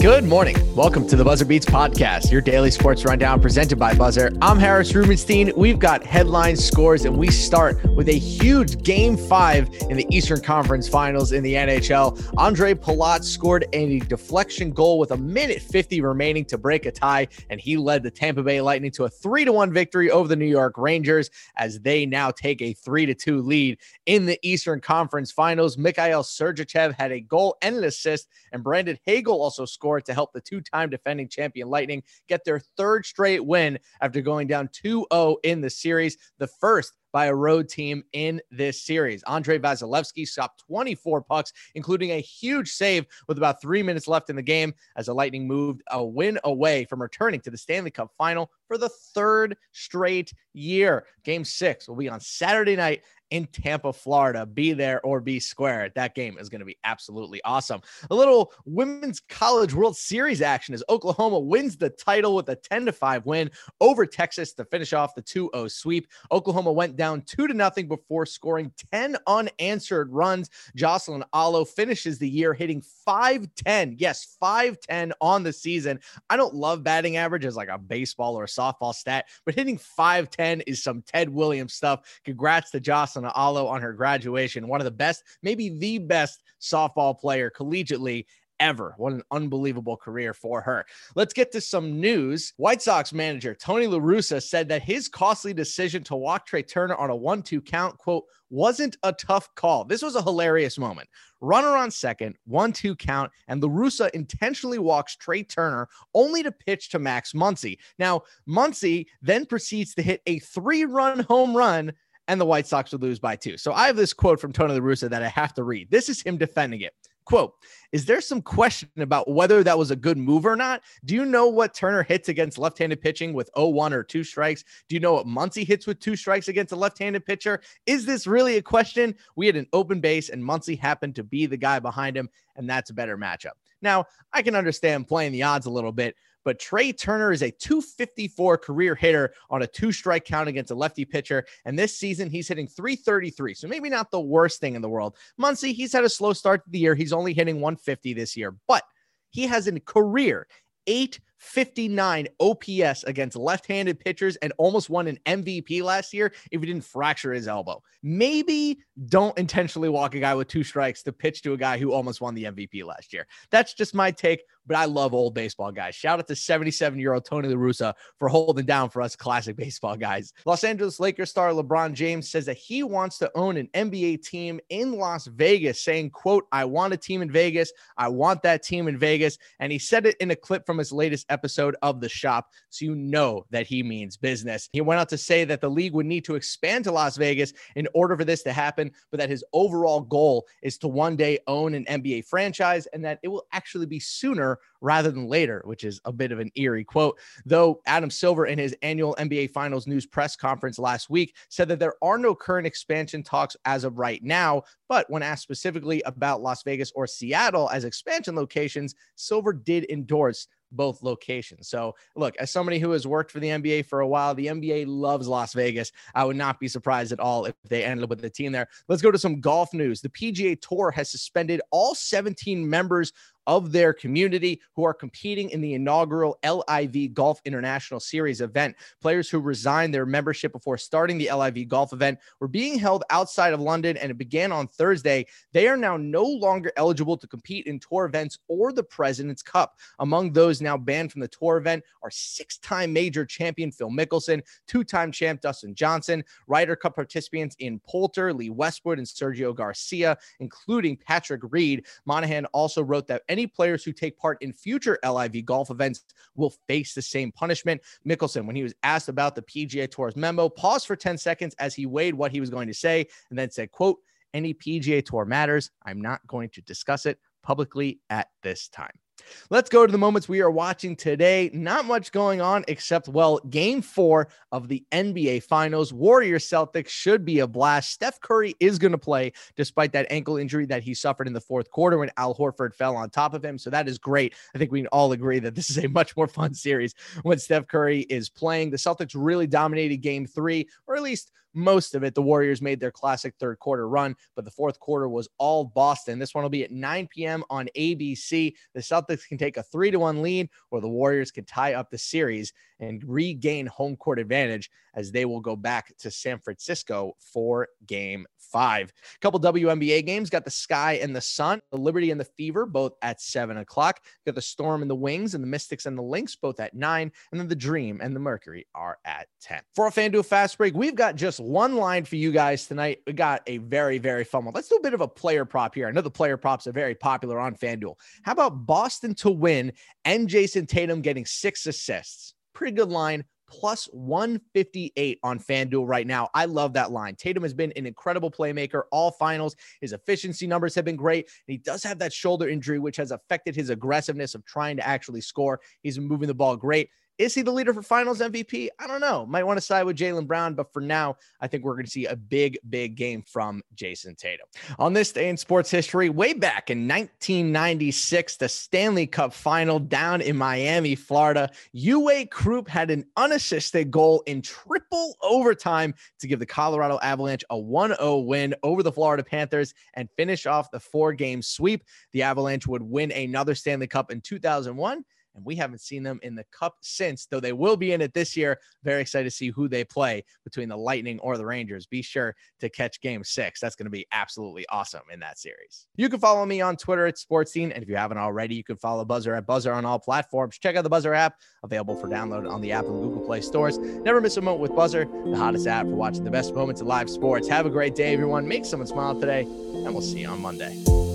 Good morning. Welcome to the Buzzer Beats podcast, your daily sports rundown presented by Buzzer. I'm Harris Rubenstein. We've got headlines, scores, and we start with a huge game five in the Eastern Conference Finals in the NHL. Ondrej Palat scored a deflection goal with a minute 50 remaining to break a tie, and he led the Tampa Bay Lightning to a 3 to 1 victory over the New York Rangers as they now take a 3 to 2 lead in the Eastern Conference Finals. Mikhail Sergachev had a goal and an assist, and Brandon Hagel also scored score to help the two time defending champion Lightning get their third straight win after going down 2 0 in the series, the first by a road team in this series. Andrei Vasilevskiy stopped 24 pucks, including a huge save with about three minutes left in the game as the Lightning moved a win away from returning to the Stanley Cup final for the third straight year. Game six will be on Saturday night in Tampa, Florida. Be there or be square. That game is going to be absolutely awesome. A little women's college World Series action as Oklahoma wins the title with a 10 to 5 win over Texas to finish off the 2 0 sweep. Oklahoma went down 2 to nothing before scoring 10 unanswered runs. Jocelyn Alo finishes the year hitting 510. Yes, 510 on the season. I don't love batting average as like a baseball or a softball stat, but hitting 510 is some Ted Williams stuff. Congrats to Jocelyn. Alo on her graduation. One of the best, maybe the best softball player collegiately ever. What an unbelievable career for her. Let's get to some news. White Sox manager Tony La Russa said that his costly decision to walk Trea Turner on a 1 2 count, quote, wasn't a tough call. This was a hilarious moment. Runner on second, 1 2 count, and La Russa intentionally walks Trea Turner only to pitch to Max Muncy. Now, Muncy then proceeds to hit a three run home run and the White Sox would lose by two. So I have this quote from Tony La Russa that I have to read. This is him defending it. Quote, is there some question about whether that was a good move or not? Do you know what Turner hits against left handed pitching with 0 1 or two strikes? Do you know what Muncy hits with two strikes against a left handed pitcher? Is this really a question? We had an open base and Muncy happened to be the guy behind him, and that's a better matchup. Now, I can understand playing the odds a little bit, but Trea Turner is a 254 career hitter on a two strike count against a lefty pitcher. And this season, he's hitting 333. So maybe not the worst thing in the world. Muncy, he's had a slow start to the year. He's only hitting 150 this year, but he has a career 859 OPS against left handed pitchers and almost won an MVP last year if he didn't fracture his elbow. Maybe don't intentionally walk a guy with two strikes to pitch to a guy who almost won the MVP last year. That's just my take but I love old baseball guys. Shout out to 77 year old Tony La Russa for holding down for us classic baseball guys. Los Angeles Lakers star LeBron James says that he wants to own an NBA team in Las Vegas, saying, quote, I want a team in Vegas. I want that team in Vegas. And he said it in a clip from his latest episode of The Shop. So you know that he means business. He went out to say that the league would need to expand to Las Vegas in order for this to happen, but that his overall goal is to one day own an NBA franchise and that it will actually be sooner rather than later, which is a bit of an eerie quote. Though Adam Silver, in his annual NBA Finals news press conference last week, said that there are no current expansion talks as of right now. But when asked specifically about Las Vegas or Seattle as expansion locations, Silver did endorse both locations. So, look, as somebody who has worked for the NBA for a while, the NBA loves Las Vegas. I would not be surprised at all if they ended up with the team there. Let's go to some golf news. The PGA Tour has suspended all 17 members of their community who are competing in the inaugural LIV Golf International Series event. Players who resigned their membership before starting the LIV Golf event were being held outside of London and it began on Thursday. They are now no longer eligible to compete in tour events or the President's Cup. Among those now banned from the tour event are six time major champion Phil Mickelson, two time champ Dustin Johnson, Ryder Cup participants Ian Poulter, Lee Westwood, and Sergio Garcia, including Patrick Reed. Monahan also wrote that any any players who take part in future LIV golf events will face the same punishment. Mickelson, when he was asked about the PGA Tour's memo, paused for 10 seconds as he weighed what he was going to say and then said, quote, any PGA Tour matters. I'm not going to discuss it publicly at this time. Let's go to the moments we are watching today. Not much going on except, well, game four of the NBA Finals. Warriors Celtics should be a blast. Steph Curry is going to play despite that ankle injury that he suffered in the fourth quarter when Al Horford fell on top of him. So that is great. I think we can all agree that this is a much more fun series when Steph Curry is playing. The Celtics really dominated game three, or at least most of it. The Warriors made their classic third quarter run, but the fourth quarter was all Boston. This one will be at 9 p.m. on ABC. The Celtics Celtics can take a three to one lead, or the Warriors can tie up the series and regain home court advantage as they will go back to San Francisco for game five. A couple WNBA games got the Sky and the Sun, the Liberty and the Fever, both at seven o'clock. Got the Storm and the Wings and the Mystics and the Lynx, both at nine. And then the Dream and the Mercury are at 10. For a FanDuel fast break, we've got just one line for you guys tonight. We got a very, very fun one. Let's do a bit of a player prop here. I know the player props are very popular on FanDuel. How about Boston to win and Jayson Tatum getting six assists? Pretty good line plus 158 on FanDuel right now. I love that line. Tatum has been an incredible playmaker all finals. His efficiency numbers have been great. And he does have that shoulder injury, which has affected his aggressiveness of trying to actually score. He's moving the ball great. Is he the leader for finals MVP? I don't know. Might want to side with Jaylen Brown, but for now, I think we're going to see a big, big game from Jayson Tatum. On this day in sports history, way back in 1996, the Stanley Cup final down in Miami, Florida, Uwe Krupp had an unassisted goal in triple overtime to give the Colorado Avalanche a 1 0 win over the Florida Panthers and finish off the four game sweep. The Avalanche would win another Stanley Cup in 2001 and we haven't seen them in the cup since, though they will be in it this year. Very excited to see who they play between the Lightning or the Rangers. Be sure to catch game six. That's going to be absolutely awesome in that series. You can follow me on Twitter at Sports Scene. And if you haven't already, you can follow Buzzer at Buzzer on all platforms. Check out the Buzzer app, available for download on the Apple and Google Play stores. Never miss a moment with Buzzer, the hottest app for watching the best moments of live sports. Have a great day, everyone. Make someone smile today, and we'll see you on Monday.